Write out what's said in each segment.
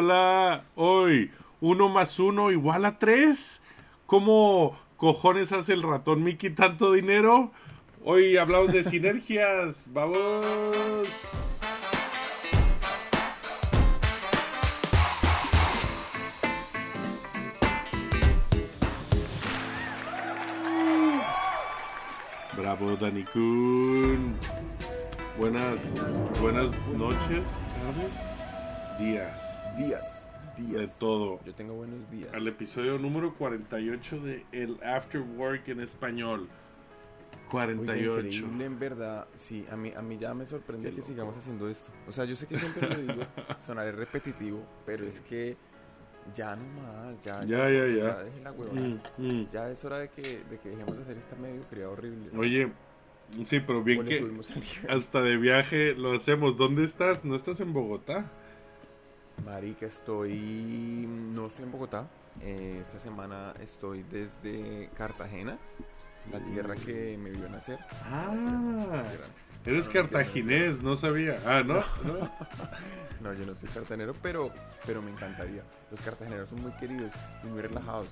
hola. Hoy, uno más uno igual a tres. ¿Cómo cojones hace el ratón Mickey tanto dinero? Hoy hablamos de sinergias. Vamos. Bravo, Dani Kun. Buenas, buenas noches, tardes, días, Días, de días. todo. Yo tengo buenos días. Al episodio número 48 de El After Work en español. Oiga, 48. increíble, en verdad. Sí, a mí, a mí ya me sorprende que sigamos haciendo esto. O sea, yo sé que siempre lo digo, sonaré repetitivo, pero Sí. es que ya no más, ya, Ya, ya, ya. ya deje la huevada. Mm, mm. Ya es hora de que, de que dejemos de hacer esta mediocridad horrible. Oye, sí, pero bien que hasta de viaje lo hacemos. ¿Dónde estás? ¿No estás en Bogotá? Marica, estoy. No estoy en Bogotá. Eh, esta semana estoy desde Cartagena, la tierra que me vio nacer. Ah, eres No, cartaginés, no sabía. Ah, ¿no? ¿No? No, yo no soy cartagenero, pero, pero me encantaría. Los cartageneros son muy queridos y muy relajados.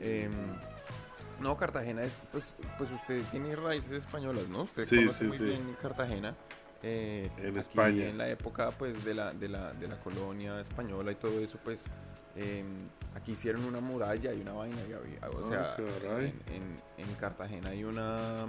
Em, no, Cartagena es, pues, pues usted tiene raíces españolas, ¿no? Usted Sí, conoce sí, muy sí. bien Cartagena. Eh, En aquí España. En la época, pues, de la, de la, de la colonia española y todo eso, pues, em, aquí hicieron una muralla y una vaina. y había- o Ah, sea, en, en- en Cartagena hay una,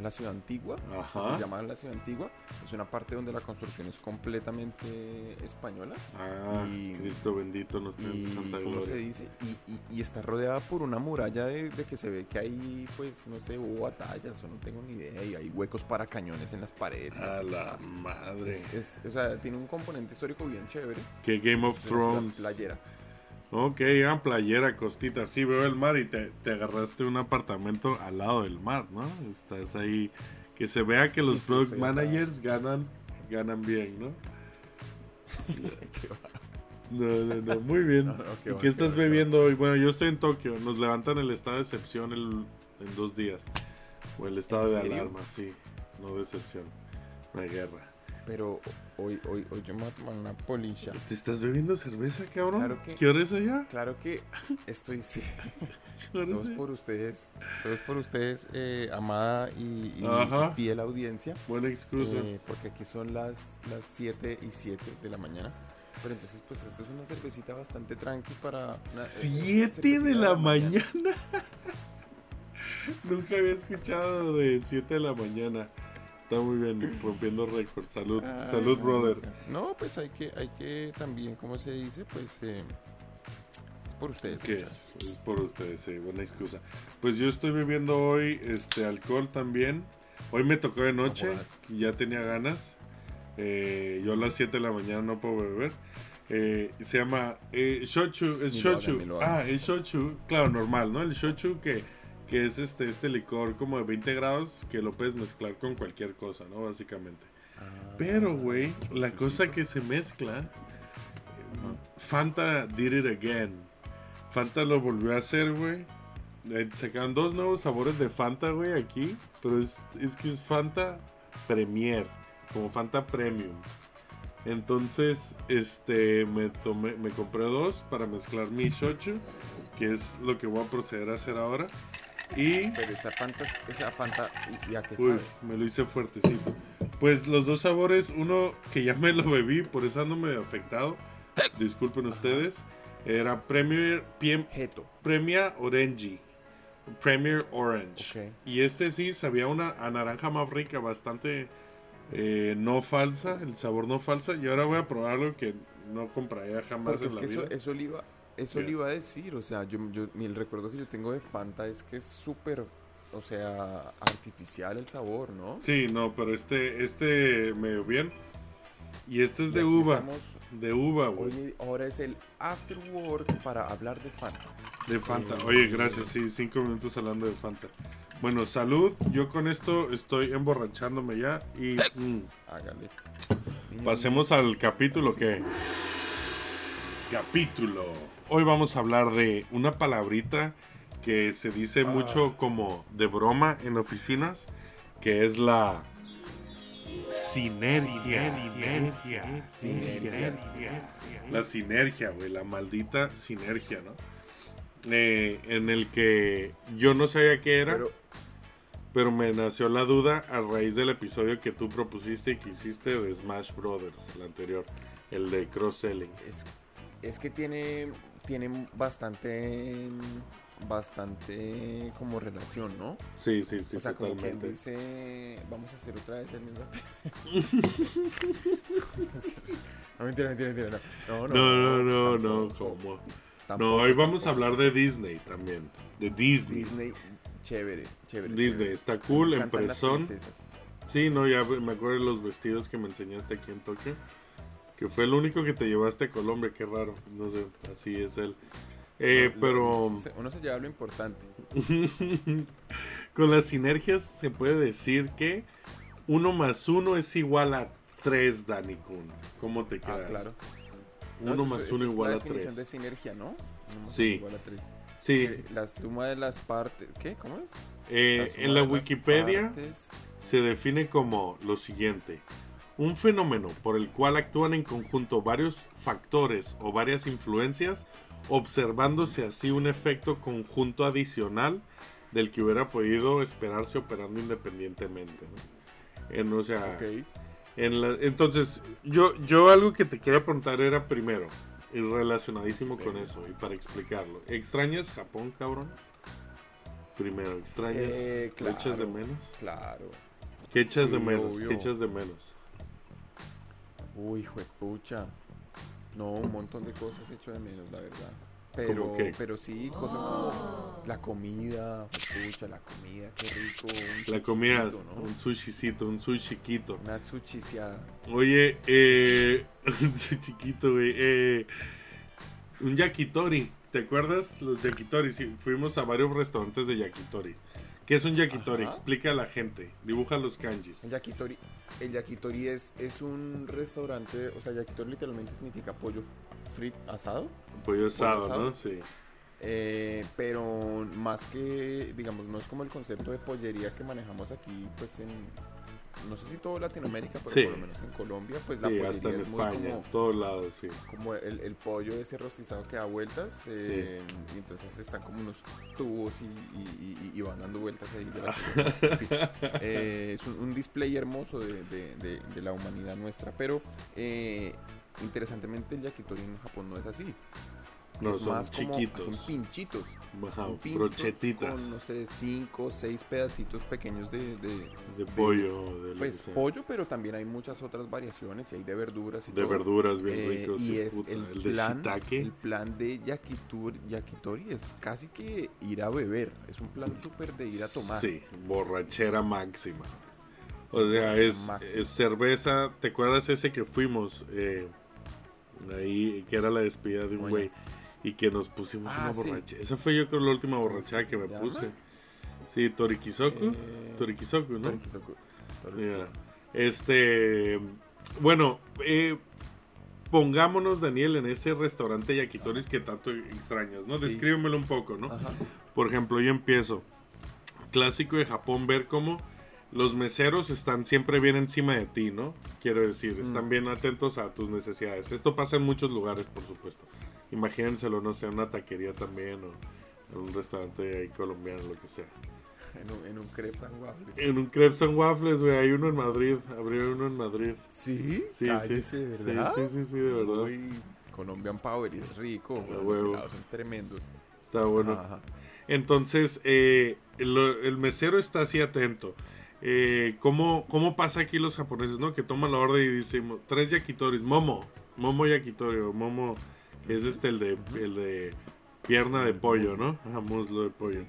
la ciudad antigua, que se llama la ciudad antigua. Es una parte donde la construcción es completamente española. Ah, Y- Cristo bendito nos Y, santa ¿cómo se gloria. dice? Y, y- y está rodeada por una muralla de, de que se ve que hay, pues, no sé, hubo batallas o no tengo ni idea. Y hay huecos para cañones en las paredes. A la madre. Es- es- o sea, tiene un componente histórico bien chévere. Que Game of Thrones. Playera. Ok, ah, playera, costita. Sí, veo el mar y te, te agarraste un apartamento al lado del mar, ¿no? Estás ahí. Que se vea que los sí, product acá. managers ganan, ganan bien, ¿no? No, no, no. Muy bien. No, qué ¿Y qué estás bebiendo hoy? Bueno, yo estoy en Tokio. Nos levantan el estado de excepción el- en dos días. O el estado ¿En de serio? alarma, sí. No de excepción. No hay guerra. Pero hoy, hoy, hoy yo me voy a tomar una polisha. ¿Te estás bebiendo cerveza, cabrón? Claro que- ¿Qué hora es allá? Claro que estoy... sí, ¿Qué hora Todo es es allá? por ustedes. Todo es por ustedes, eh, amada y, fiel audiencia. Buena excusa. Eh, porque aquí son las, las 7 y 7 de la mañana. Pero entonces, pues esto es una cervecita bastante tranqui para... una- Siete de la mañana. Nunca había escuchado de 7 de la mañana. Está muy bien, rompiendo récord. Salud, Ay, salud, no, brother. No, pues hay que, hay que también, como se dice, pues... eh, es por ustedes. Es por ustedes, sí, buena excusa. Pues yo estoy bebiendo hoy este alcohol también. Hoy me tocó de noche y ya tenía ganas. Eh, yo a las 7 de la mañana no puedo beber. Eh, se llama eh, shochu, es shochu. ah, es shochu, claro, normal, ¿no? El shochu que, que es este, este licor como de 20 grados que lo puedes mezclar con cualquier cosa, ¿no? Básicamente. Ah, Pero, güey, la cosa que se mezcla, Fanta did it again. Fanta lo volvió a hacer, güey. Eh, Sacaron dos nuevos sabores de Fanta, güey, aquí. Pero es, es que es Fanta Premier, como Fanta Premium. Entonces, este, me tomé, me compré dos para mezclar mi shochu, que es lo que voy a proceder a hacer ahora. Y Pero esa Fanta, esa Fanta, ¿y- ¿y a qué Uy, sabe? me lo hice fuertecito. Pues los dos sabores, uno que ya me lo bebí, por eso ando medio afectado. Disculpen ustedes. Era Premier, Piem- Orange. Premier Orange. Ok. Y este sí sabía una a naranja más rica, bastante eh, no falsa, el sabor no falsa. Y ahora voy a probar algo que no compraría jamás Porque en es la que vida. eso le iba, eso le iba a decir, o sea, yo, yo, mi- el recuerdo que yo tengo de Fanta es que es súper, o sea, artificial el sabor, ¿no? Sí, no, pero este, este me dio bien. Y este es de uva. De uva, güey. Oye, ahora es el after work para hablar de Fanta. De Fanta. Oye, gracias. Sí, cinco minutos hablando de Fanta. Bueno, salud. Yo con esto estoy emborrachándome ya. Y mm, Hágale. pasemos al capítulo que... Capítulo. Hoy vamos a hablar de una palabrita que se dice Ah. mucho como de broma en oficinas, que es la sinergia. Sinergia. Sinergia. La sinergia, güey, la maldita sinergia, ¿no? Eh, en el que yo no sabía qué era, pero, Pero me nació la duda a raíz del episodio que tú propusiste y que hiciste de Smash Brothers, el anterior, el de cross-selling. es, es que tiene, tiene bastante, bastante como relación, ¿no? Sí, sí, sí, o sea, como quien totalmente. dice, vamos a hacer otra vez el mismo. no, mentira, mentira, mentira. No, no, No, no, no, no, tampoco, ¿cómo? tampoco, No, hoy vamos a hablar de Disney también. De Disney. Disney, chévere, chévere. Disney, chévere. está cool, Me empresón. princesas. Sí, no, ya me acuerdo de los vestidos que me enseñaste aquí en Tokio. Que fue el único que te llevaste a Colombia, qué raro. No sé, así es él. Eh, No, pero Uno se lleva lo importante. con las sinergias se puede decir que uno más uno es igual a 3, Dani Kun. ¿Cómo te quedas? Ah, claro. No, Uno eso- más eso uno es igual la a definición 3. de sinergia, ¿no? Uno más Sí. igual a tres. Sí, Que La suma de las partes. ¿Qué? ¿Cómo es? eh, La en la Wikipedia se define como lo siguiente. Un fenómeno por el cual actúan en conjunto varios factores o varias influencias, observándose así un efecto conjunto adicional del que hubiera podido esperarse operando independientemente. ¿no? En, o sea, Ok. en la- entonces, yo, yo algo que te quería preguntar era primero, y relacionadísimo con eso, y para explicarlo. ¿Extrañas Japón, cabrón? Primero, ¿extrañas? Eh, ¿Lo echas de menos? Claro. ¿Qué echas de menos? obvio. ¿Qué echas de menos? Uy, juepucha. No, un montón de cosas hecho de menos, la verdad. Pero, ¿Cómo qué? pero sí, cosas como la comida, juepucha, la comida, qué rico. un La comida, ¿no? un sushicito, un sushi chiquito. Una sushiciada. Oye, eh, un sushi chiquito, güey. Eh, un yakitori. ¿Te acuerdas? Los yakitori. Sí, fuimos a varios restaurantes de yakitori. ¿Qué es un yakitori? Ajá. Explica a la gente. Dibuja los kanjis. El yakitori, el yakitori es, es un restaurante, o sea, yakitori literalmente significa pollo frito asado, Pollo asado, asado. ¿no? Sí. eh, pero más que, digamos, no es como el concepto de pollería que manejamos aquí, pues en, no sé si todo Latinoamérica, pero Sí. por lo menos en Colombia, pues la Sí, hasta en es muy España, como, en todos lados, sí. como el, el pollo ese rostizado que da vueltas, eh, y entonces están como unos tubos y, y- y- y van dando vueltas ahí. de la cocina. En fin, eh, es un, un display hermoso de, de- de- de la humanidad nuestra, pero eh, interesantemente el yakitori en Japón no es así. No, es son más como chiquitos. son pinchitos. Ajá, son pinchos brochetitas Con, no sé, cinco o seis pedacitos pequeños de, de, de pollo. De, pues pollo, pero también hay muchas otras variaciones y hay de verduras y de todo. verduras bien Eh, ricos. y es puta, el, el, de plan, shiitake. el plan de yakitori, yakitori es casi que ir a beber. Es un plan súper de ir a tomar. Sí, borrachera máxima. O sea, es, cerveza. ¿Te acuerdas ese que fuimos? Eh, ahí, que era la despedida de un güey. Y que nos pusimos Ah, una sí. borrachera. Esa fue yo creo la última ¿Cómo es borrachera que me llama? puse. Sí, Torikisoku. Eh, Torikisoku, ¿no? Torikisoku. Este. Bueno, eh, pongámonos, Daniel, en ese restaurante Yakitoris que tanto extrañas, ¿no? Sí. Descríbemelo un poco, ¿no? Ajá. Por ejemplo, yo empiezo. Clásico de Japón, ver cómo los meseros están siempre bien encima de ti, ¿no? Quiero decir, están Mm. bien atentos a tus necesidades. Esto pasa en muchos lugares, por supuesto. Imagínenselo, no sé, en una taquería también o en un restaurante ahí colombiano, lo que sea. En un, en un crepe and waffles. En un Crepes and Waffles, güey, hay uno en Madrid. Abrió uno en Madrid. ¿Sí? Sí, Cállese, sí. ¿de Sí, verdad? sí, sí, sí, de verdad. Uy, Colombian Power es rico. Los helados son tremendos. Está bueno. Ajá. Entonces, eh, el, el mesero está así atento. Eh, ¿cómo, ¿Cómo pasa aquí los japoneses, no? Que toman la orden y dicen, tres yakitoris, momo, momo yakitori, o momo, que es este, el de, el de pierna de pollo. ¿no? Ajá, muslo de pollo.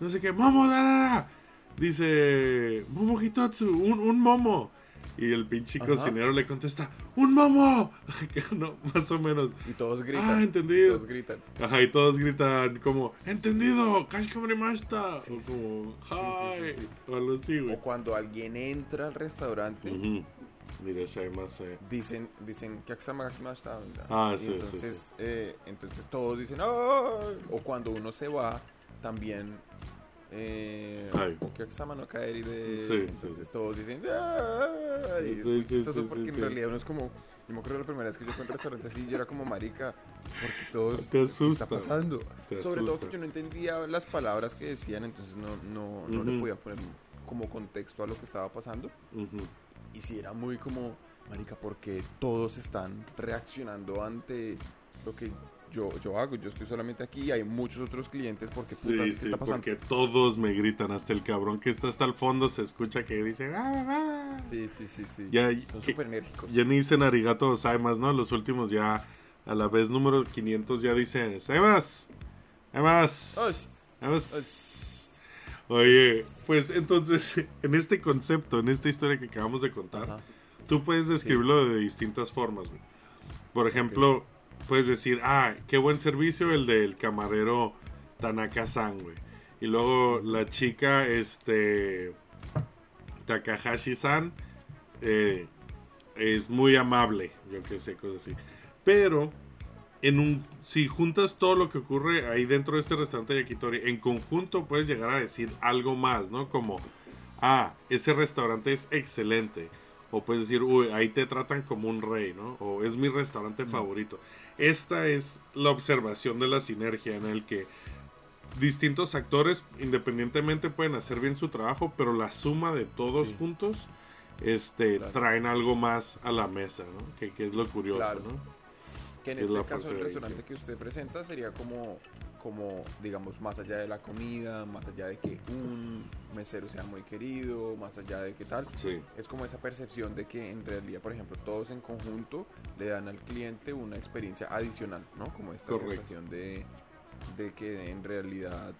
No sé qué, momo, darara. Dice, momo hitotsu, un, un momo. Y el pinche Ajá. cocinero le contesta, ¡un momo! Que no, más o menos. Y todos gritan. Ah, entendido. Todos gritan. Ajá, y todos gritan como, ¡entendido! ¡Kashikomarimashita! Sí, o sí, como, sí, sí, sí, ¡hi! sí. O algo así, güey. O cuando alguien entra al restaurante, Ujú. Mira, Shaimase. dicen, dicen, "Kyakusama ga kimashita", Ah, sí, sí, entonces, eh, entonces todos dicen, "Ay". O cuando uno se va, también. Eh, Ay. o Kyakusama no kaeri de. Sí, entonces sí. todos dicen. Y es Sí, chistoso porque en realidad uno es como. Yo me acuerdo la primera vez que yo fui a un restaurante así, yo era como marica, porque todos. Te ¿qué está pasando? te Sobre todo que yo no entendía las palabras que decían, entonces no, no, no le podía poner como contexto a lo que estaba pasando. Y si era muy como, marica, porque todos están reaccionando ante lo que yo, yo hago. Yo estoy solamente aquí y hay muchos otros clientes porque Sí, putas, ¿qué sí, está pasando? porque todos me gritan, hasta el cabrón que está hasta el fondo se escucha que dice, "Ah, ah". Sí, sí, sí, sí. Ya, Son súper enérgicos. ya ni dicen arigato gozaimasu, ¿no? Los últimos ya, a la vez número 500 ya dicen, ¡Saimas! ¡Saimas! ¡Saimas! Oye, pues entonces, en este concepto, en esta historia que acabamos de contar, Ajá. Tú puedes describirlo de distintas formas, güey. Por ejemplo, puedes decir, ah, qué buen servicio el del camarero Tanaka-san, güey. Y luego la chica, este, Takahashi-san, eh, es muy amable, yo qué sé, cosas así. Pero, en un, si juntas todo lo que ocurre ahí dentro de este restaurante Yakitori, en conjunto puedes llegar a decir algo más, ¿no? Como, ah, ese restaurante es excelente. O puedes decir, uy, ahí te tratan como un rey, ¿no? O es mi restaurante favorito. Esta es la observación de la sinergia en el que distintos actores independientemente pueden hacer bien su trabajo, pero la suma de todos Sí. juntos este, Claro. traen algo más a la mesa, ¿no? Que, que es lo curioso, Claro. ¿no? Que en es este caso el restaurante que usted presenta sería como, como, digamos, más allá de la comida, más allá de que un mesero sea muy querido, más allá de qué tal. Sí. Es como esa percepción de que en realidad, por ejemplo, todos en conjunto le dan al cliente una experiencia adicional, ¿no? Como esta Correcto. sensación de, de que en realidad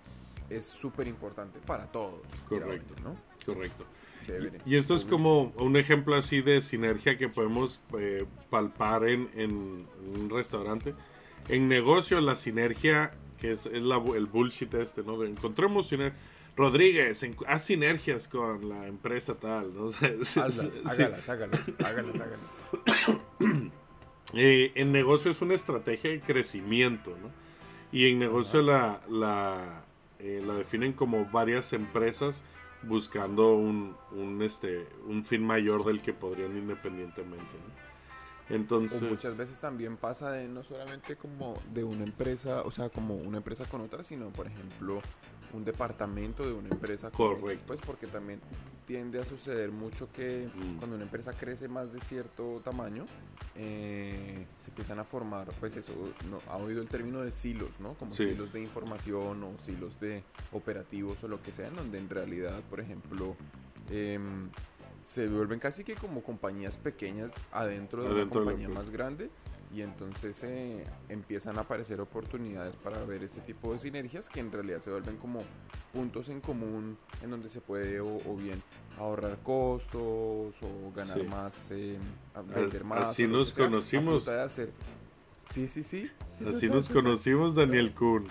es súper importante para todos. Correcto. ¿no? Correcto. Chévere. Y esto es como un ejemplo así de sinergia que podemos eh, palpar en, en un restaurante. En negocio, la sinergia, que es, es la el bullshit este, ¿no? De encontremos sinergia. Rodríguez, en- haz sinergias con la empresa tal, ¿no? Hazlas, hágalas, hágalas, hágalas, hágalas. Eh, en negocio es una estrategia de crecimiento, ¿no? Y en negocio la, la, eh, la definen como varias empresas buscando un, un, este, un fin mayor del que podrían independientemente, ¿no? Entonces, O muchas veces también pasa de no solamente como de una empresa, o sea, como una empresa con otra, sino por ejemplo un departamento de una empresa con Correcto. pues porque también tiende a suceder mucho que Mm. cuando una empresa crece más de cierto tamaño, eh, se empiezan a formar, pues eso, no, ha oído el término de silos, ¿no? Como Sí. silos de información o silos de operativos o lo que sea, en donde en realidad, por ejemplo, em, se vuelven casi que como compañías pequeñas adentro de Adentro una compañía más grande y entonces eh, empiezan a aparecer oportunidades para ver este tipo de sinergias que en realidad se vuelven como puntos en común en donde se puede o, o bien ahorrar costos o ganar Sí. más, eh, a- vender más. así nos sea, conocimos. hacer- Sí, sí, sí. así nos conocimos, Daniel Kuhn.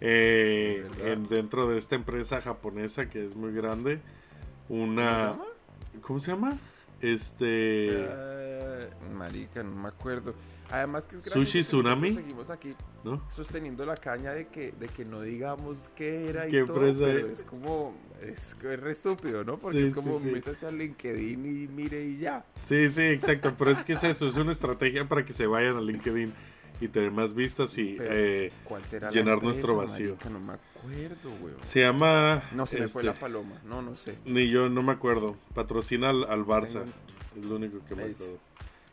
Eh, en- dentro de esta empresa japonesa que es muy grande, ¿Cómo una... ¿Cómo se llama? Este... Marica, no me acuerdo. Además que es Sushi Tsunami. Seguimos aquí ¿No? sosteniendo la caña de que, de que no digamos qué era y ¿Qué todo, empresa pero es? como, es, es re estúpido, ¿no? Porque Sí, es como, sí, sí. métase a LinkedIn y mire y ya. Sí, sí, exacto. Pero es que es eso, es una estrategia para que se vayan a LinkedIn y tener más vistas y eh, ¿Cuál será llenar nuestro vacío. marica? no me acuerdo, weón. se llama... No, se me fue este, la paloma. No, no sé. Ni yo, no me acuerdo. Patrocina al, al Barça. Es lo único que me acuerdo.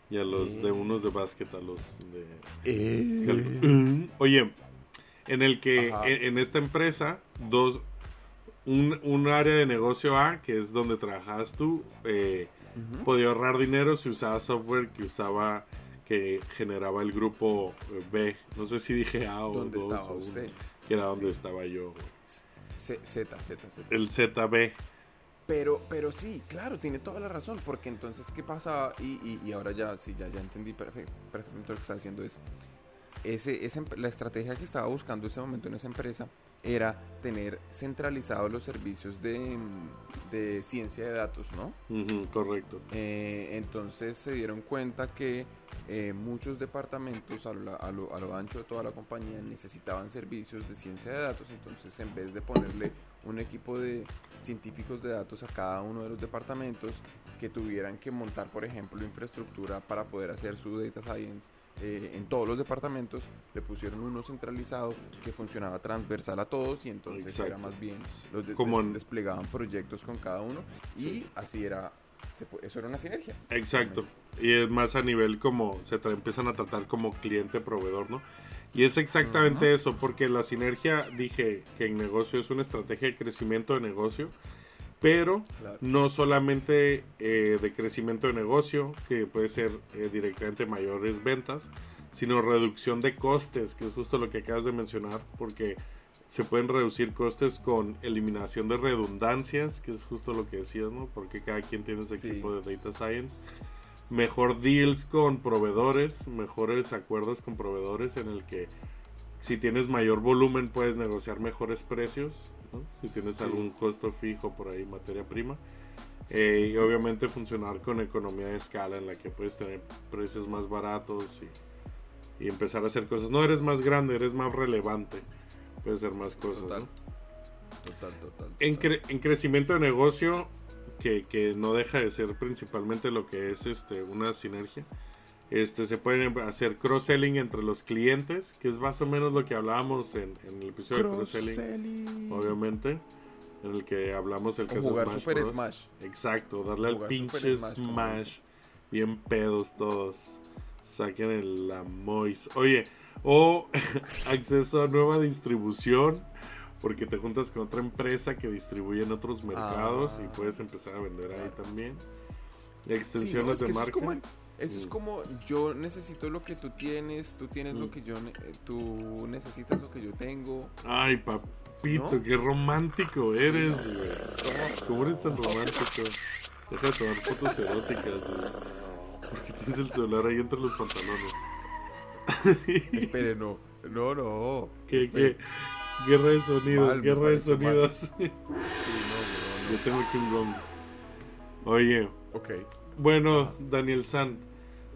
Y a los de Eh. unos de básquet, a los de... Eh. Oye, en el que en, en esta empresa, dos, un, un área de negocio A, que es donde trabajas tú, eh, podía ahorrar dinero si usaba software que usaba que generaba el grupo eh, B. No sé si dije A o ¿Dónde dos estaba usted? que era donde Sí. estaba yo. Z, Z, Z, Z. El ZB. Pero, pero sí, claro, tiene toda la razón, porque entonces, ¿qué pasa? Y, y, y ahora ya, sí, ya, ya entendí perfecto, perfectamente lo que está diciendo es, ese, ese, la estrategia que estaba buscando ese momento en esa empresa era tener centralizados los servicios de, de ciencia de datos, ¿no? Correcto. Eh, entonces se dieron cuenta que eh, muchos departamentos a lo, a, lo, a lo ancho de toda la compañía necesitaban servicios de ciencia de datos, entonces en vez de ponerle un equipo de científicos de datos a cada uno de los departamentos que tuvieran que montar, por ejemplo, infraestructura para poder hacer su data science eh, en todos los departamentos, le pusieron uno centralizado que funcionaba transversal a todos y entonces era más bien los de- Como desplegaban proyectos con cada uno. Y así era, eso era una sinergia. Exacto. Y es más a nivel como se empiezan a tratar como cliente-proveedor, ¿no? Y es exactamente Ujú. eso, porque la sinergia, dije que en negocio es una estrategia de crecimiento de negocio, pero Claro. no solamente eh, de crecimiento de negocio, que puede ser eh, directamente mayores ventas, sino reducción de costes, que es justo lo que acabas de mencionar, porque se pueden reducir costes con eliminación de redundancias, que es justo lo que decías, ¿no? Porque cada quien tiene su Sí. equipo de data science. Mejor deals con proveedores, mejores acuerdos con proveedores en el que si tienes mayor volumen puedes negociar mejores precios, ¿no? Si tienes Sí. algún costo fijo por ahí, materia prima. Eh, y obviamente funcionar con economía de escala en la que puedes tener precios más baratos y, y empezar a hacer cosas. No eres más grande, eres más relevante. Puedes hacer más cosas. Total. ¿no? Total, total. En, total. cre- en crecimiento de negocio, que, que no deja de ser principalmente lo que es este una sinergia. Este, se pueden hacer cross-selling entre los clientes, que es más o menos lo que hablábamos en, en el episodio de cross-selling, Cross-selling. obviamente, en el que hablamos el caso jugar Smash Super Bros. Smash. Exacto, darle al pinche Smash, Smash, bien pedos todos. Saquen el la Mois. Oye, o acceso a nueva distribución, porque te juntas con otra empresa que distribuye en otros mercados y Ah. puedes empezar a vender ahí también. Sí, ¿no? Extensiones Es que de eso es marca. como el- Eso es Mm. como yo necesito lo que tú tienes, tú tienes Mm. lo que yo, ne- eh, tú necesitas lo que yo tengo. Ay, papito, ¿No? qué romántico eres, Sí, güey. es como- ¿Cómo eres tan romántico? Deja de tomar fotos eróticas, güey. Porque tienes el celular ahí entre los pantalones. Espere, no, no, no. ¿Qué, qué? Guerra de sonidos, Mal, guerra de sonidos. Sí, no, Yo tengo aquí un gong. Oye, no, no. Ok. bueno, Daniel San.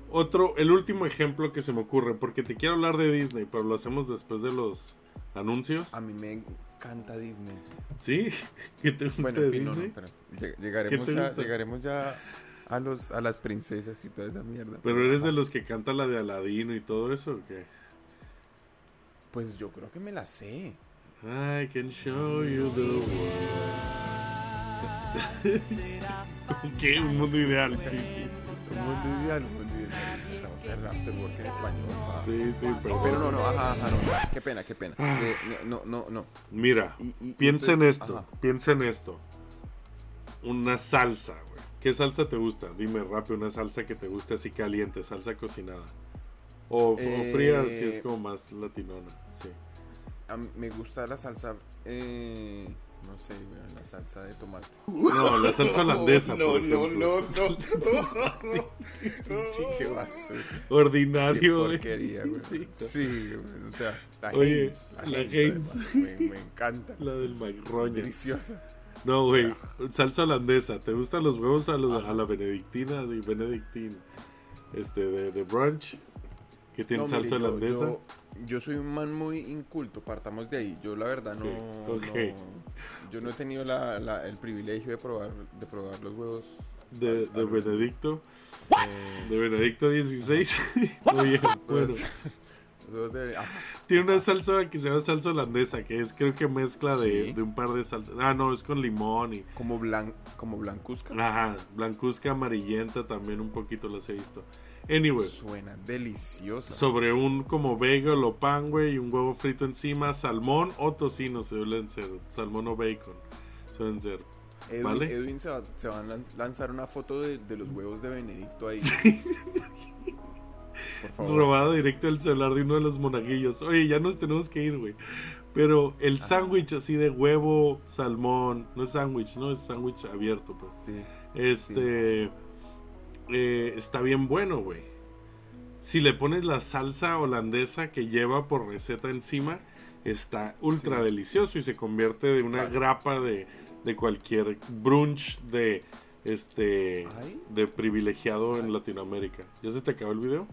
Otro, el último ejemplo que se me ocurre, porque te quiero hablar de Disney, pero lo hacemos después de los anuncios. A mí me encanta Disney. ¿Sí? ¿Qué te gusta Bueno, de en fin, no, no, Disney? pero lleg- llegaremos, ya, llegaremos ya a, los, a las princesas y toda esa mierda. ¿Pero eres de los que canta la de Aladino y todo eso o qué? Pues yo creo que me la sé. I can show you the world. ¿Qué? Un mundo ideal, sí, sí, sí. Un mundo ideal, un mundo ideal. Estamos en el afterwork en español. pa. Sí, sí, pero... Pero no, no, ajá, ajá, no. Qué pena, qué pena. Ah. Eh, no, no, no. Mira, Y- y- piensa en entonces, esto, ajá. piensa en esto. Una salsa, güey. ¿Qué salsa te gusta? Dime rápido, una salsa que te guste así caliente, salsa cocinada. O, o Eh, fría si es como más latinona, sí. A mí me gusta la salsa, eh, no sé, la salsa de tomate. No, la salsa holandesa, no, por no, no, no. Pinche, qué basura. Ordinario, güey. porquería, güey. Sí, sí. Sí, güey, o sea, la Oye, Heinz. la Heinz. además, Me, me encanta. La del Es Magroña. deliciosa. No, güey, salsa holandesa. ¿Te gustan los huevos a, los- a la benedictina? Sí, benedictín. Este, de, de brunch. Que tiene No, salsa holandesa. Yo, yo soy un man muy inculto, partamos de ahí. Yo la verdad no, no- yo no he tenido la- la- el privilegio de probar, de probar los huevos de, Benedicto. eh, De Benedicto 16. Oye, bueno. Ah, Tiene una salsa que se llama salsa holandesa, que es creo que mezcla de, Sí. de un par de salsas. Ah, no, es con limón y... como blan, como blancuzca. Ajá, blancuzca, amarillenta también un poquito las he visto. Anyway, Suena deliciosa. sobre un como bagel o pan, güey, y un huevo frito encima, salmón o tocino suelen ser, salmón o bacon suelen ser. Edwin, ¿vale? Edwin se va, se va a lan- lanzar una foto de, de los huevos de Benedicto ahí. Por favor. Robado directo del celular de uno de los monaguillos. Oye, ya nos tenemos que ir, güey. Pero el sándwich así de huevo, salmón, no es sándwich, no es sándwich abierto, pues. Sí. Este eh, está bien bueno, güey. Si le pones la salsa holandesa que lleva por receta encima, está ultra Sí. delicioso y se convierte de una grapa de, de cualquier brunch de este Ay. de privilegiado en Latinoamérica. ¿Ya se te acabó el video?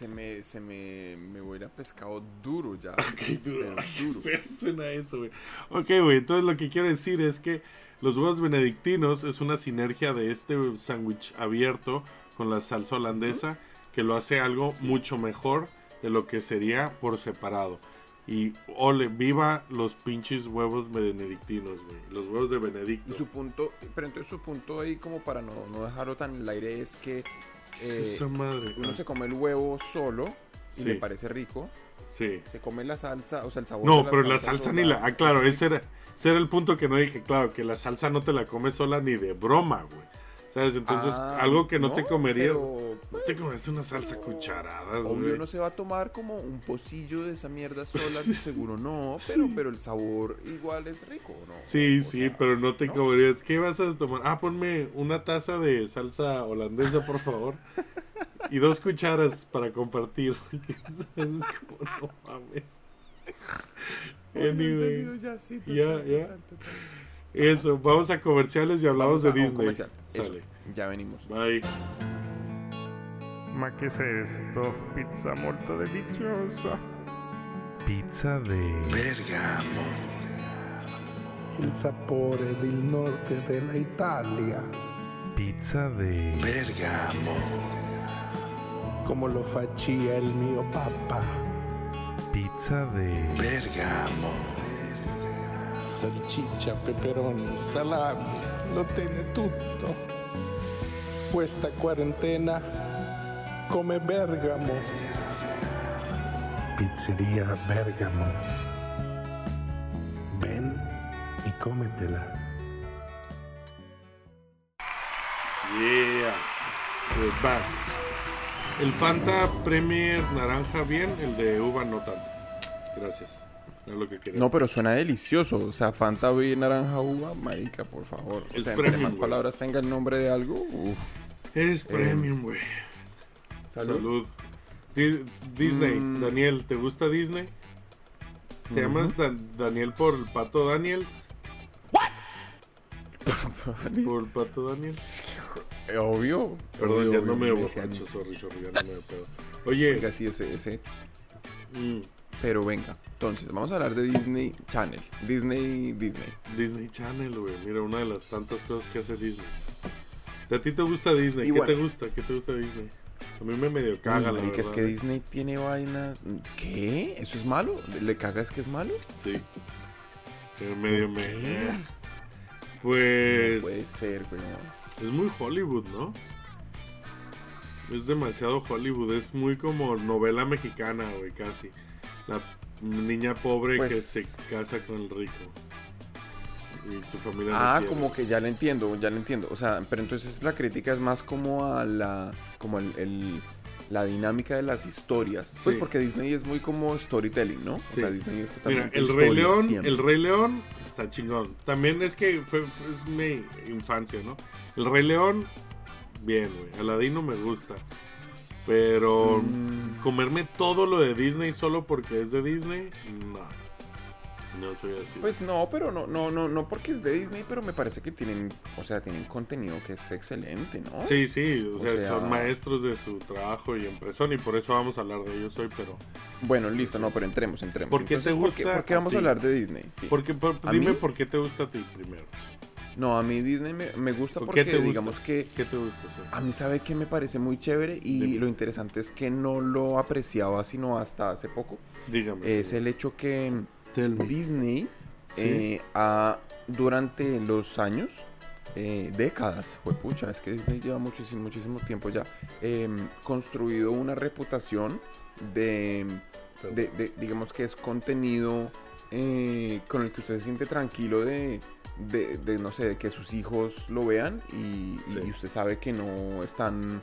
Se me, se me, me huele a pescado duro ya. Ok, duro. pero duro. feo suena eso, güey. Ok, güey, entonces lo que quiero decir es que los huevos benedictinos es una sinergia de este sándwich abierto con la salsa holandesa que lo hace algo mucho mejor de lo que sería por separado. Y ole, viva los pinches huevos benedictinos, güey. Los huevos de Benedicto. Y su punto, pero entonces su punto ahí como para no, no dejarlo tan en el aire es que eh, Esa madre. uno Ah, se come el huevo solo y Sí. le parece rico. Sí. Se come la salsa, o sea, el sabor No, de la pero la salsa ni la. Ah, claro, es ese era, ese era el punto que no dije. Claro, que la salsa no te la comes sola ni de broma, güey. ¿Sabes? Entonces, Ah, algo que no, te pero, No te comes una salsa cucharadas, Obvio güey. no se va a tomar como un pocillo de esa mierda sola, Sí, seguro no, sí. pero, pero el sabor igual es rico, ¿no? Sí, O sí, sea, pero no te ¿no? comerías. ¿Qué vas a tomar? Ah, ponme una taza de salsa holandesa, por favor. y dos cucharas para compartir. es como, no mames. Anyway. ya, sí, total, Ya, ya. total, total. Eso, vamos a comerciales y hablamos Vamos de a Disney. comercial. Eso, Sale. ya venimos. Bye. Ma che è sto? Pizza molto deliziosa. Pizza de Bergamo. Il sapore del nord della Italia, Pizza de Bergamo. Come lo faccia il mio papà, Pizza de Bergamo. Salsiccia, peperoni, salami, lo tiene tutto. Questa quarantena come Bergamo. Pizzeria Bergamo. Ven y cómetela. Yeah. We're back. El Fanta Premier naranja bien, el de uva no tanto. Gracias. Es lo que quería. No, pero suena delicioso. O sea, Fanta B naranja uva, marica, por favor. O Es sea, entre premium, más palabras tenga el nombre de algo. uf. Es premium, güey. Salud. Salud. Di- Disney, Mm. Daniel, ¿te gusta Disney? ¿Te llamas Dan- Daniel por el pato Daniel? ¿Por el pato Daniel? Eh, Obvio. Perdón, obvio, ya obvio, no me borracho, sorry, sorry, ya no me pedo. Oye, Oiga, sí, ese, ese. mm, Pero venga, entonces, vamos a hablar de Disney Channel. Disney, Disney. Disney Channel, güey. Mira, una de las tantas cosas que hace Disney. ¿A ti te gusta Disney? ¿Qué bueno. te gusta? ¿Qué te gusta Disney? A mí me medio caga, Uy, la marica, es que eh. Disney tiene vainas. ¿Qué? ¿Eso es malo? ¿Le cagas que es malo? Sí. Pero medio me... Pues... No puede ser, güey. Es muy Hollywood, ¿no? Es demasiado Hollywood, es muy como novela mexicana, güey, casi. La niña pobre que Pues- se casa con el rico. Y su familia Ah, como que ya le entiendo, ya le entiendo. O sea, pero entonces la crítica es más como a la. Como el. el- la dinámica de las historias. Pues Sí. porque Disney es muy como storytelling, ¿no? O sea, Disney es Mira, totalmente el historia Rey León, siempre. el Rey León está chingón. También es que fue, fue- es mi infancia, ¿no? El Rey León, bien, güey. Aladino me gusta. Pero Mm. comerme todo lo de Disney solo porque es de Disney, no. No soy así. Pues no, pero no, no, no, no porque es de Disney, pero me parece que tienen, o sea, tienen contenido que es excelente, ¿no? Sí, sí, o, O sea, sea- son maestros de su trabajo y impresión y por eso vamos a hablar de ellos hoy, pero... Bueno, listo, no, pero entremos, entremos. ¿Por qué te Entonces, ¿por qué, gusta por qué vamos a hablar de Disney? Sí. Porque, por- ¿A dime mí? por qué te gusta a ti primero. No, a mí Disney me, me gusta ¿Por porque, te gusta? digamos que ¿Qué te gusta? sí? a mí sabe que me parece muy chévere y Dime. lo interesante es que no lo apreciaba sino hasta hace poco. Dígame. Es sí. el hecho que Tell me. Disney Sí. eh, ha, durante los años, eh, décadas, fue pucha, es que Disney lleva muchísimo, muchísimo tiempo ya, em, construido una reputación de, de- de- digamos que es contenido eh, con el que usted se siente tranquilo de, de, de, no sé, de que sus hijos lo vean y, usted sabe que no están...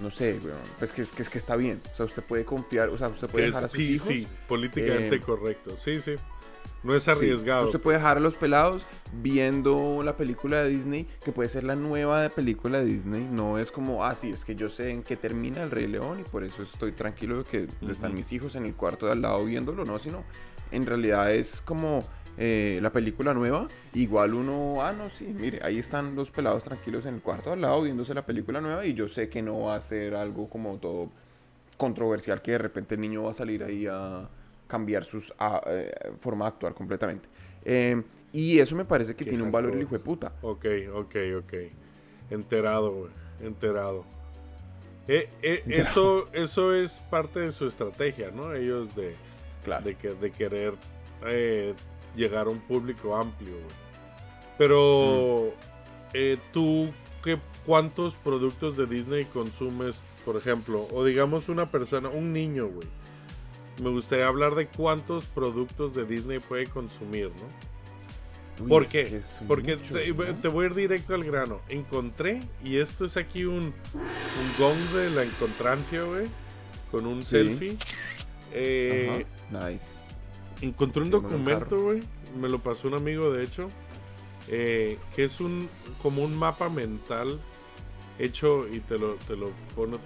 No sé, weón, pues que es, que es que está bien. O sea, usted puede confiar, o sea, usted puede dejar a sus PC, hijos políticamente eh, correcto. Sí, sí. No es Sí, arriesgado. Usted puede dejar a los pelados viendo la película de Disney, que puede ser la nueva película de Disney. No es como, ah, sí, es que yo sé en qué termina el Rey León y por eso estoy tranquilo de que están mis hijos en el cuarto de al lado viéndolo. No, sino en realidad es como eh, la película nueva. Igual uno, ah, no, sí, mire, ahí están los pelados tranquilos en el cuarto al lado viéndose la película nueva y yo sé que no va a ser algo como todo controversial que de repente el niño va a salir ahí a cambiar su forma de actuar completamente. Eh, y eso me parece que tiene un valor el hijo de puta. Ok, ok, ok. Enterado, güey. Enterado. Eh, eh, eso, eso es parte de su estrategia, ¿no? Ellos de, Claro. de, que, de querer eh, llegar a un público amplio, güey. Pero, eh, ¿tú qué, cuántos productos de Disney consumes, por ejemplo? O digamos una persona, un niño, güey. Me gustaría hablar de cuántos productos de Disney puede consumir, ¿no? Uy, ¿Por qué? que Porque te, ¿no? te voy a ir directo al grano. Encontré, y esto es aquí un, un gong de la encontrancia, güey, con un Sí. selfie. Eh, Nice. Encontré un documento, güey, me lo pasó un amigo, de hecho, eh, que es un como un mapa mental hecho, y te lo, te lo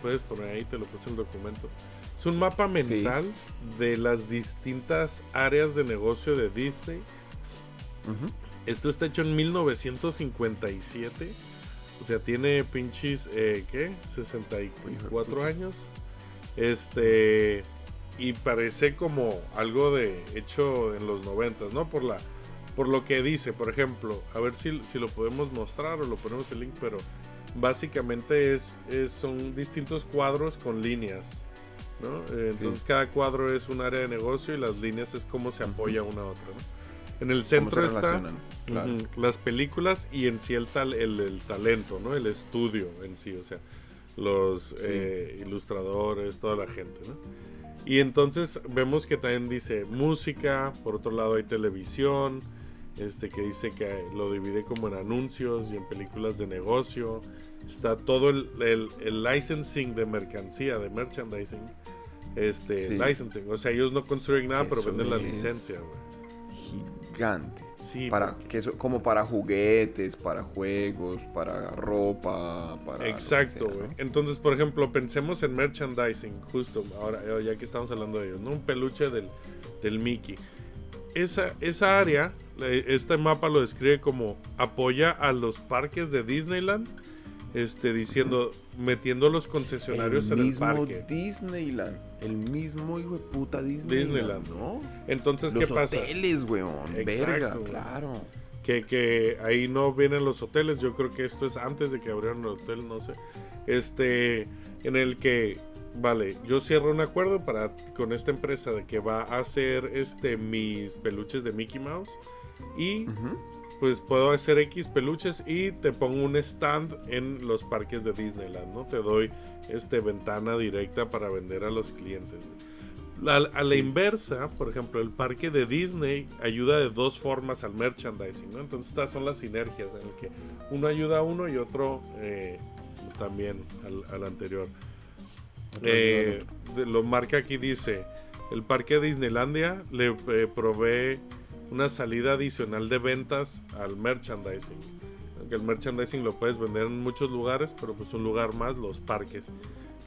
puedes poner ahí, te lo puse el documento. Es un mapa mental de las distintas áreas de negocio de Disney esto está hecho en 1957. O sea, tiene pinches, eh, ¿qué? 64 pucha. años. Este. Y parece como algo de hecho en los 90, ¿no? Por la por lo que dice, por ejemplo, a ver si, si lo podemos mostrar o lo ponemos el link, pero básicamente es, es- son distintos cuadros con líneas, ¿no? Eh, Entonces Sí. cada cuadro es un área de negocio y las líneas es cómo se apoya una a otra, ¿no? En el ¿Cómo centro se está relacionan? Claro. Ujú, las películas y en sí el, tal, el, el talento, ¿no? El estudio en sí, o sea, los Sí. eh, ilustradores, toda la gente, ¿no? Y entonces vemos que también dice música, por otro lado hay televisión, este que dice que lo divide como en anuncios y en películas de negocio. Está todo el, el- el licensing de mercancía, de merchandising. Este, Sí. licensing. O sea, ellos no construyen nada, pero Eso venden la licencia, güey. Gigante. Sí, Para, porque- que eso, como para juguetes, para juegos, para ropa, para... Exacto, sea, güey. ¿no? Entonces, por ejemplo, pensemos en merchandising, justo ahora, eh, ya que estamos hablando de ellos, ¿no? Un peluche del, del Mickey. Esa, esa área, eh, este mapa lo describe como apoya a los parques de Disneyland, este, diciendo, metiendo los concesionarios el en el mismo parque. Disneyland. El mismo hijo de puta Disneyland. Disneyland. ¿no? Entonces, Los ¿qué pasa? hoteles, weón. Exacto, Verga, claro. que, que ahí no vienen los hoteles. Yo creo que esto es antes de que abrieran el hotel, no sé. Este, en el que, vale, yo cierro un acuerdo para con esta empresa de que va a hacer este mis peluches de Mickey Mouse y Ujú. Pues puedo hacer X peluches y te pongo un stand en los parques de Disneyland, ¿no? Te doy este ventana directa para vender a los clientes. A la inversa, por ejemplo, el parque de Disney ayuda de dos formas al merchandising, ¿no? Entonces estas son las sinergias en el que uno ayuda a uno y otro eh, también al, al anterior. Eh, lo marca aquí dice, el parque de Disneylandia le eh, provee una salida adicional de ventas al merchandising. Aunque el merchandising lo puedes vender en muchos lugares, pero pues un lugar más, los parques,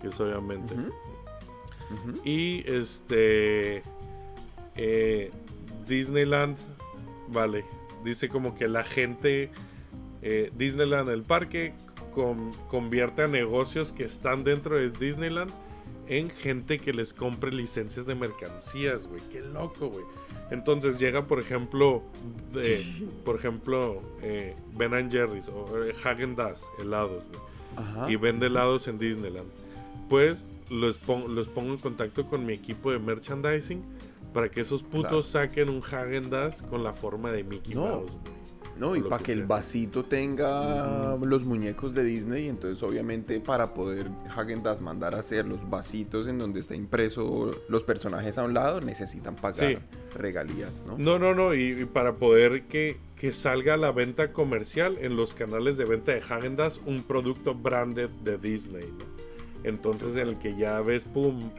que es obviamente. Y este eh, Disneyland, vale, dice como que la gente, eh, Disneyland, el parque, con- convierte a negocios que están dentro de Disneyland en gente que les compre licencias de mercancías, güey. Qué loco, güey. Entonces llega, por ejemplo, de- por ejemplo, eh, Ben and Jerry's o eh, Hagen Dazs, helados, güey y vende helados en Disneyland. Pues los, pon- los pongo en contacto con mi equipo de merchandising para que esos putos saquen un Hagen Dazs con la forma de Mickey No. Mouse. güey. No, y para que que el vasito tenga los muñecos de Disney, entonces obviamente para poder Hagen Dazs mandar a hacer los vasitos en donde está impreso los personajes a un lado, necesitan pagar Sí. regalías, ¿no? No, no, no, y, y para poder que, que salga a la venta comercial en los canales de venta de Hagen Dazs un producto branded de Disney. ¿no? Entonces en el que ya ves, pum,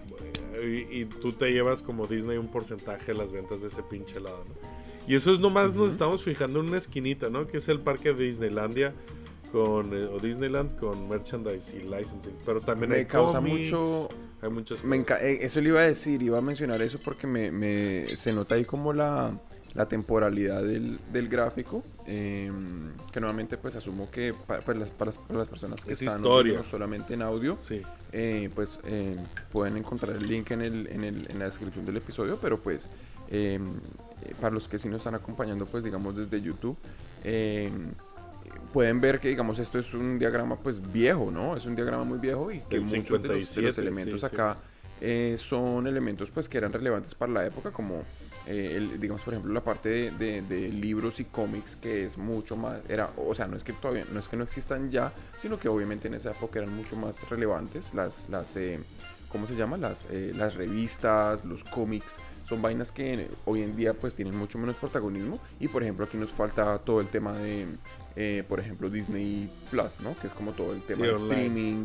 eh, y, y tú te llevas como Disney un porcentaje de las ventas de ese pinche helado. ¿no? Y eso es nomás nos estamos fijando en una esquinita, ¿no? Que es el parque de Disneylandia con eh, o Disneyland con merchandise y licensing, pero también Me hay causa cómics, mucho- hay muchas Me eh, eso le iba a decir, iba a mencionar eso porque me, me- se nota ahí como la la temporalidad del, del gráfico, eh, que nuevamente pues asumo que pa- para, las, para las- para las personas que Es están historia. oyendo solamente en audio, Sí. eh, pues eh, pueden encontrar el link en, el, en, el- en la descripción del episodio, pero pues eh, eh, para los que sí nos están acompañando, pues digamos desde YouTube, eh, pueden ver que digamos esto es un diagrama pues viejo, ¿no? Es un diagrama muy viejo y que muchos de los, de los 57, elementos sí, sí. acá eh, son elementos pues que eran relevantes para la época como eh, el- digamos por ejemplo la parte de, de- de libros y cómics que es mucho más era o sea no es que todavía no es que no existan ya sino que obviamente en esa época eran mucho más relevantes las las eh, cómo se llama las eh, las revistas los cómics son vainas que hoy en día pues tienen mucho menos protagonismo. Y por ejemplo aquí nos falta todo el tema de eh, por ejemplo Disney Plus no que es como todo el tema Sí, de streaming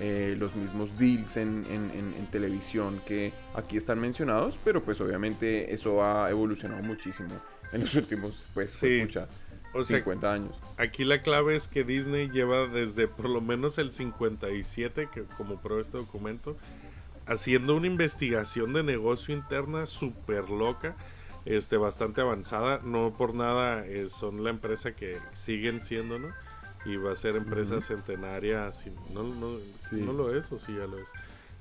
eh, los mismos deals en, en- en- en televisión que aquí están mencionados, pero pues obviamente eso ha evolucionado muchísimo en los últimos, pues, Sí. mucha, O sea, 50 años. aquí la clave es que Disney lleva desde por lo menos el 57, que como prueba este documento, haciendo una investigación de negocio interna súper loca, este, bastante avanzada. No por nada eh, son la empresa que siguen siendo, ¿no? Y va a ser empresa centenaria. si- no, no, Sí. no lo es o sí ya lo es.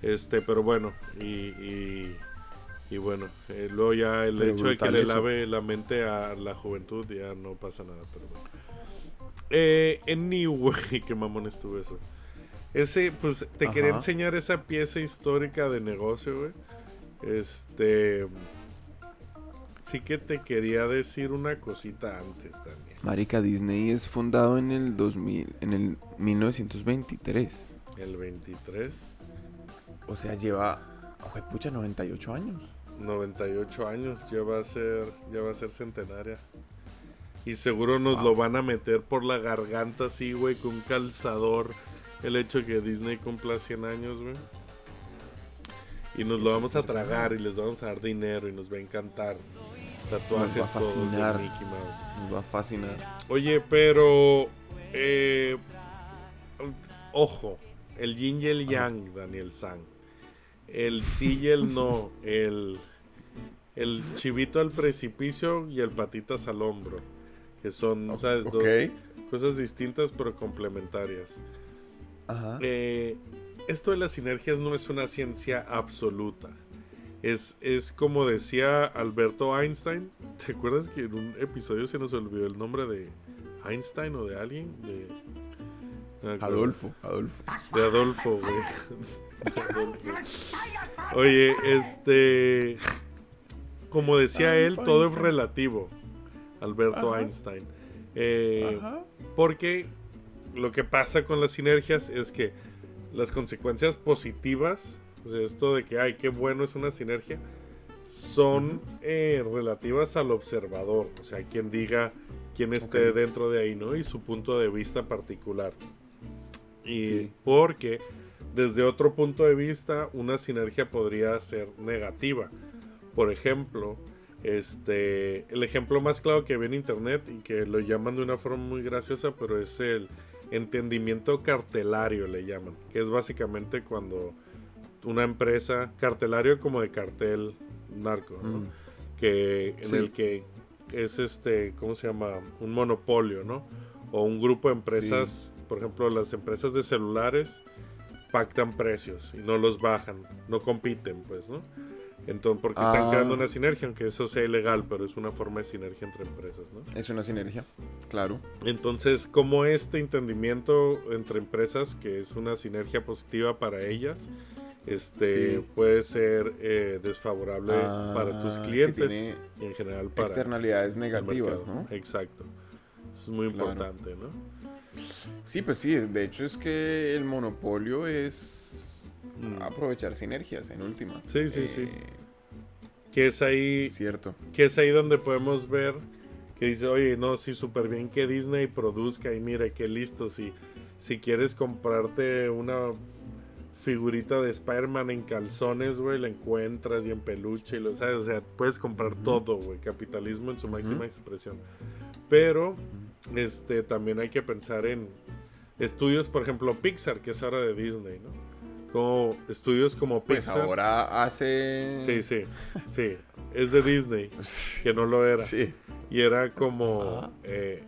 Este, pero bueno, y, y, y bueno, eh, luego ya el Pero hecho de que le eso. lave la mente a la juventud ya no pasa nada, pero bueno. Eh, anyway, qué mamón estuvo eso. Ese, pues, te quería enseñar esa pieza histórica de negocio, güey. Este. Sí que te quería decir una cosita antes también. Marica, Disney es fundado en el 2000, en el 1923. El 23, O sea, lleva, pucha, 98 años. 98 años, ya va a ser, ya va a ser centenaria. Y seguro nos Wow. lo van a meter por la garganta así, güey, con un calzador. El hecho de que Disney cumpla 100 años, güey. Y nos lo vamos a tragar y les vamos a dar dinero y nos va a encantar. Tatuajes Nos va a todos fascinar. Mickey Mouse. Nos va a fascinar. Oye, pero. eh, ojo, el yin y el yang, Daniel San. El sí y el no. El, el chivito al precipicio y el patitas al hombro. Que son, ¿sabes? Dos cosas distintas pero complementarias. Ajá. Eh, esto de las sinergias no es una ciencia absoluta. Es, es como decía Alberto Einstein. ¿Te acuerdas que en un episodio se nos olvidó el nombre de Einstein o de alguien? De. Adolfo, Adolfo. De Adolfo, güey. De Adolfo. Oye, este. Como decía él, todo es relativo. Alberto Ajá. Einstein. Eh, Ajá. porque lo que pasa con las sinergias es que las consecuencias positivas, o sea, esto de que, ay, qué bueno es una sinergia, son eh, relativas al observador, o sea, quien diga quién esté dentro de ahí, ¿no? Y su punto de vista particular. Y Sí. porque desde otro punto de vista, una sinergia podría ser negativa. Por ejemplo, este, el ejemplo más claro que vi en internet y que lo llaman de una forma muy graciosa, pero es el entendimiento cartelario, le llaman, que es básicamente cuando una empresa, cartelario como de cartel narco, ¿no? Mm. que en Sí. el que es este, ¿cómo se llama? Un monopolio, ¿no? O un grupo de empresas, por ejemplo, las empresas de celulares pactan precios y no los bajan, no compiten, pues, ¿no? Entonces, porque están Ah. creando una sinergia, aunque eso sea ilegal, pero es una forma de sinergia entre empresas, ¿no? Es una sinergia, claro. Entonces, como este entendimiento entre empresas, que es una sinergia positiva para ellas, este Sí. puede ser eh, desfavorable para tus Ah, clientes tiene y en general para externalidades negativas. ¿no? Exacto. Eso es muy Claro. importante, ¿no? Sí, pues sí, de hecho es que el monopolio es Mm. aprovechar sinergias en últimas. Sí, sí, sí. Eh, Que es ahí Cierto. que es ahí donde podemos ver que dice, oye, no, sí, súper bien que Disney produzca y mira, que listo, si, si quieres comprarte una figurita de Spider-Man en calzones, güey, la encuentras y en peluche, y lo, ¿sabes? O sea, puedes comprar todo, güey, capitalismo en su máxima Ujú. expresión. Pero, este, también hay que pensar en estudios, por ejemplo, Pixar, que es ahora de Disney, ¿no? Como estudios como Pues Pixar. ahora hace... Sí, sí, sí. es de Disney, que no lo era. Sí. Y era como, Ajá. eh,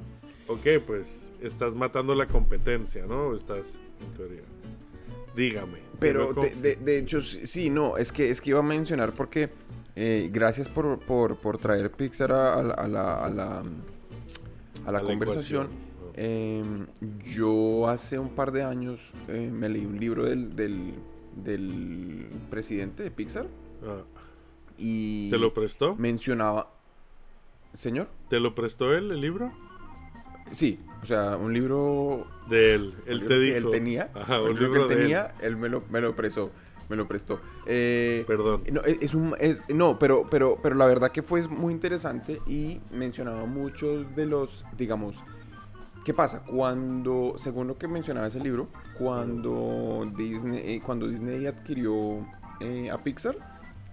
ok, pues estás matando la competencia, ¿no? Estás, en teoría. Dígame. Pero de, confío. de- de hecho, sí, no, es que, es que iba a mencionar porque eh, gracias por, por, por traer Pixar a, a la, a la, a la, a la A conversación. Em, yo hace un par de años eh, me leí un libro del, del, del presidente de Pixar Ah, y ¿Te lo prestó? mencionaba... ¿Señor? ¿Te lo prestó él, el libro? Sí, o sea, un libro De él. Él te dijo. Él tenía. Ajá, un libro que él de él. tenía, él me lo, me lo prestó. Me lo prestó. Eh, Perdón. no, es, es un. es- no, pero, pero, pero la verdad que fue muy interesante y mencionaba muchos de los. Digamos. ¿Qué pasa? Cuando. Según lo que mencionaba ese libro, cuando Disney, eh, cuando Disney adquirió eh, a Pixar.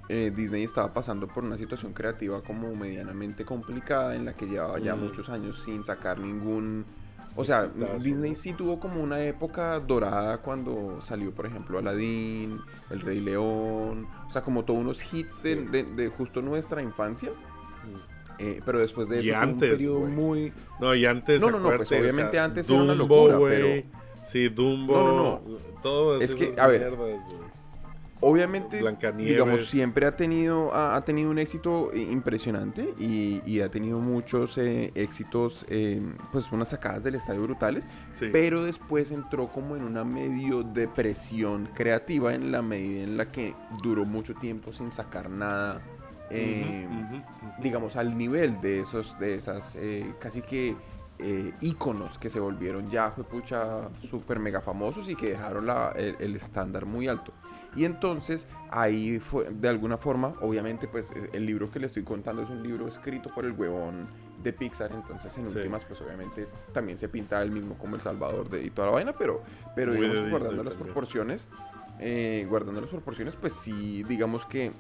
eh, Disney estaba pasando por una situación creativa como medianamente complicada en la que llevaba ya Mm. muchos años sin sacar ningún o sea, Exitazo. Disney sí tuvo como una época dorada cuando salió, por ejemplo, Aladdin, El Rey León, o sea, como todos unos hits de, Sí. de- de justo nuestra infancia. Eh, pero después de Y eso fue antes, un periodo muy... No, y antes. No, no, no, pues, o obviamente sea, antes era una locura, güey. pero- Sí, Dumbo. No, no, Todas Es que, a ver, mierdas. Obviamente, digamos, siempre ha tenido, ha, ha tenido un éxito eh, impresionante y, y ha tenido muchos eh, éxitos, eh, pues unas sacadas del estadio brutales. Sí. Pero después entró como en una medio depresión creativa en la medida en la que duró mucho tiempo sin sacar nada, eh, digamos, al nivel de esos, de esas, casi que eh, íconos que se volvieron ya, fue pucha, súper mega famosos y que dejaron la- el, el estándar muy alto. Y entonces ahí fue, de alguna forma, obviamente, pues es- el libro que le estoy contando es un libro escrito por el huevón de Pixar, entonces en Sí. últimas, pues obviamente también se pinta él mismo como el salvador de y toda la vaina, pero, pero digamos, Disney guardando las también. proporciones, eh, guardando las proporciones, pues sí, digamos que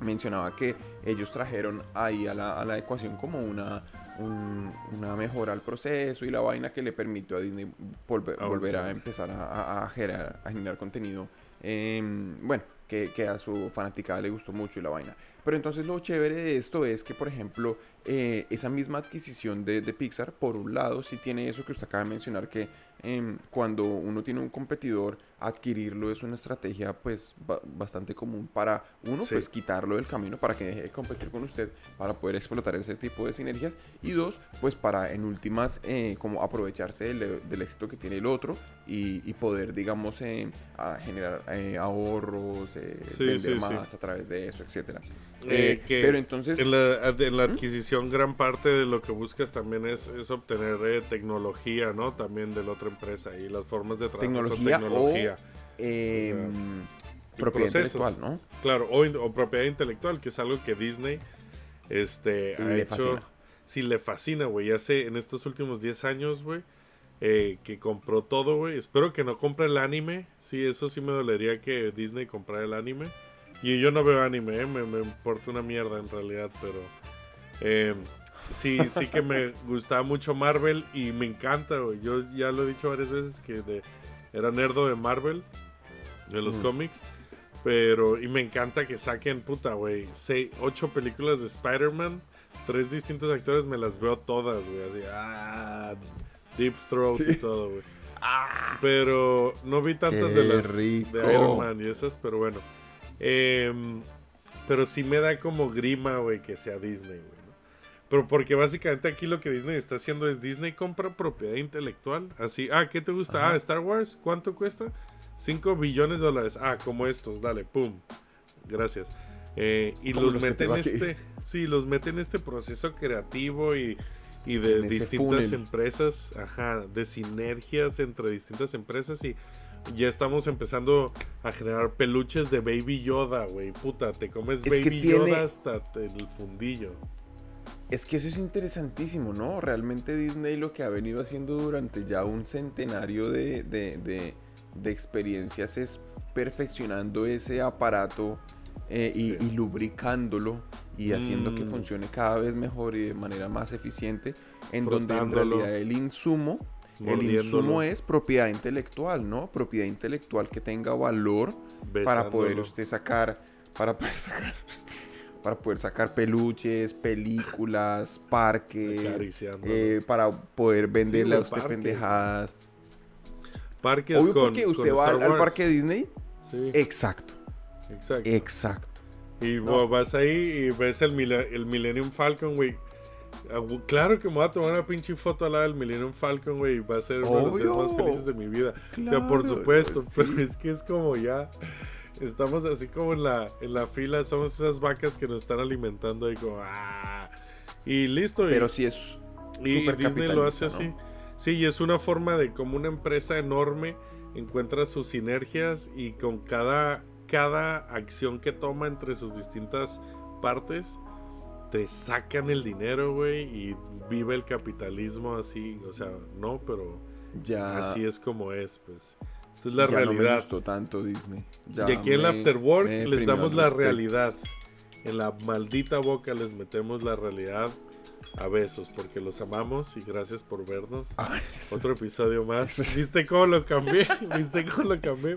mencionaba que ellos trajeron ahí a la, a la ecuación como una, un- una mejora al proceso y la vaina que le permitió a Disney volver, volver a empezar a, generar, a generar contenido. em, bueno, que, que a su fanaticada le gustó mucho y la vaina. Pero entonces lo chévere de esto es que, por ejemplo, eh, esa misma adquisición de, de Pixar, por un lado, sí tiene eso que usted acaba de mencionar, que em, cuando uno tiene un competidor, adquirirlo es una estrategia pues ba- bastante común para uno, Sí. pues quitarlo del camino para que deje de competir con usted, para poder explotar ese tipo de sinergias. Y dos, pues para en últimas eh, como aprovecharse del, del éxito que tiene el otro y, y poder, digamos, eh, a generar eh, ahorros, Sí, vender sí, más a través de eso, etcétera. Que pero entonces... En la, en la ¿Mm? adquisición, gran parte de lo que buscas también es, es obtener tecnología, ¿no? También de la otra empresa. Y las formas de trabajo Tecnología tecnología. eh, y propiedad procesos. intelectual, ¿no? Claro, o, o propiedad intelectual, que es algo que Disney este, ha Le hecho. fascina. Sí, le fascina, güey. Hace en estos últimos 10 años, güey, eh, que compró todo, güey. Espero que no compre el anime. Sí, eso sí me dolería que Disney comprara el anime. Y yo no veo anime, eh, me, me importa una mierda en realidad, pero. eh, sí, sí que me gustaba mucho Marvel y me encanta, güey. Yo ya lo he dicho varias veces que de, era nerdo de Marvel, de los Mm. cómics. Pero, y me encanta que saquen, puta, güey, seis- ocho películas de Spider-Man, tres distintos actores, me las veo todas, güey, así, ah, Deep Throat y todo, güey. Pero no vi tantas de las rico. de Iron Man y esas, pero bueno. Em, pero sí me da como grima, güey, que sea Disney, güey. Pero porque básicamente aquí lo que Disney está haciendo es Disney compra propiedad intelectual. Así, ah, ¿qué te gusta? Ajá. Ah, Star Wars, ¿cuánto cuesta? 5 billones de dólares. Ah, como estos, dale, pum. Gracias. Eh, y los meten este, sí, los meten en este proceso creativo y, y de distintas empresas, ajá, de sinergias entre distintas empresas y ya estamos empezando a generar peluches de Baby Yoda, güey. Puta, te comes Es Baby tiene- Yoda hasta el fundillo. Es que eso es interesantísimo, ¿no? Realmente Disney lo que ha venido haciendo durante ya un centenario de, de- de- de experiencias es perfeccionando ese aparato eh, y, Sí. y lubricándolo y haciendo que Mm. funcione cada vez mejor y de manera más eficiente, en donde en realidad el insumo, el insumo es propiedad intelectual, ¿no? Propiedad intelectual que tenga valor para poder usted sacar, para poder sacar para poder sacar peluches, películas, parques, eh, para poder venderle a güey, usted parques. pendejadas. Parques Obvio con. porque con usted va Star al, Wars. parque Disney. Sí, Exacto, exacto. exacto. Y No. vas ahí y ves el, mille- el Millennium Falcon, güey. Ah, gu- Claro que me voy a tomar una pinche foto al lado del Millennium Falcon, güey. Va a ser uno de los más felices de mi vida. o sea, por Claro, supuesto. sí. Pero es que es como ya. Estamos así como en la, en la fila. Somos esas vacas que nos están alimentando como. ¡ah! Y listo. y- Pero sí es y Disney lo hace así. ¿no? Sí, y es una forma de como una empresa enorme encuentra sus sinergias y con cada, cada acción que toma entre sus distintas partes, te sacan el dinero, güey, y vive el capitalismo así. O sea, no, pero Ya, así es como es, pues. Esta es la ya no me realidad. gustó tanto Disney. Ya y aquí en el Afterwork les damos la respecto. realidad. En la maldita boca les metemos la realidad a besos porque los amamos y gracias por vernos. Ay, eso- Otro episodio más. eso ¿Viste cómo lo cambié? ¿Viste cómo lo cambié?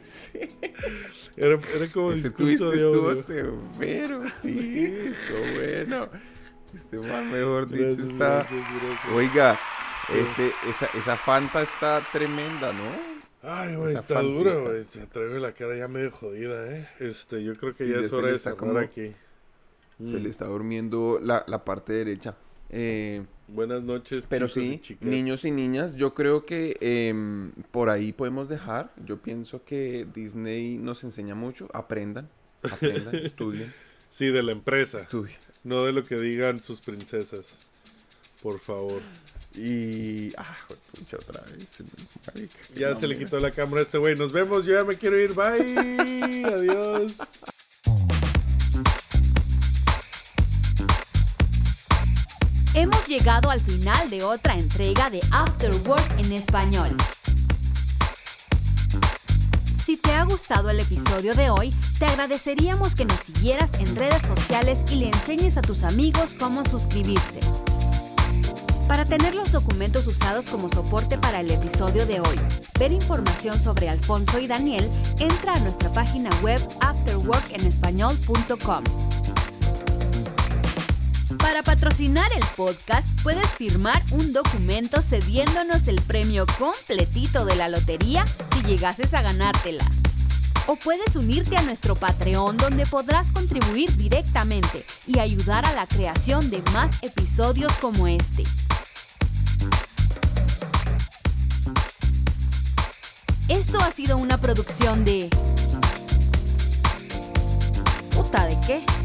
Era, era como Ese discurso de estuvo severo, sí, estuvo bueno. Este man, mejor dicho, Gracias, está... gracias, gracias. Oiga, ese, esa, esa Fanta está tremenda, ¿no? Ay, güey, está fantija. dura, güey. Se atreve la cara ya medio jodida, ¿eh? Este, yo creo que Sí, ya es hora de cerrar como- aquí. Se Mm. le está durmiendo la, la parte derecha. Eh, Buenas noches, pero y sí, niños y niñas, yo creo que em, por ahí podemos dejar. Yo pienso que Disney nos enseña mucho. Aprendan, aprendan, estudien, Sí, de la empresa. estudien. No de lo que digan sus princesas. Por favor. Y... Ah, pucha, otra vez. marica, Ya se le quitó la cámara a este güey. Nos vemos, yo ya me quiero ir. Bye. Adiós. Hemos llegado al final de otra entrega de After Work en español. Si te ha gustado el episodio de hoy, te agradeceríamos que nos siguieras en redes sociales y le enseñes a tus amigos cómo suscribirse. Para tener los documentos usados como soporte para el episodio de hoy, ver información sobre Alfonso y Daniel, entra a nuestra página web afterworkenespañol.com. Para patrocinar el podcast, puedes firmar un documento cediéndonos el premio completito de la lotería si llegases a ganártela. O puedes unirte a nuestro Patreon donde podrás contribuir directamente y ayudar a la creación de más episodios como este. Esto ha sido una producción de... ¿Puta de qué?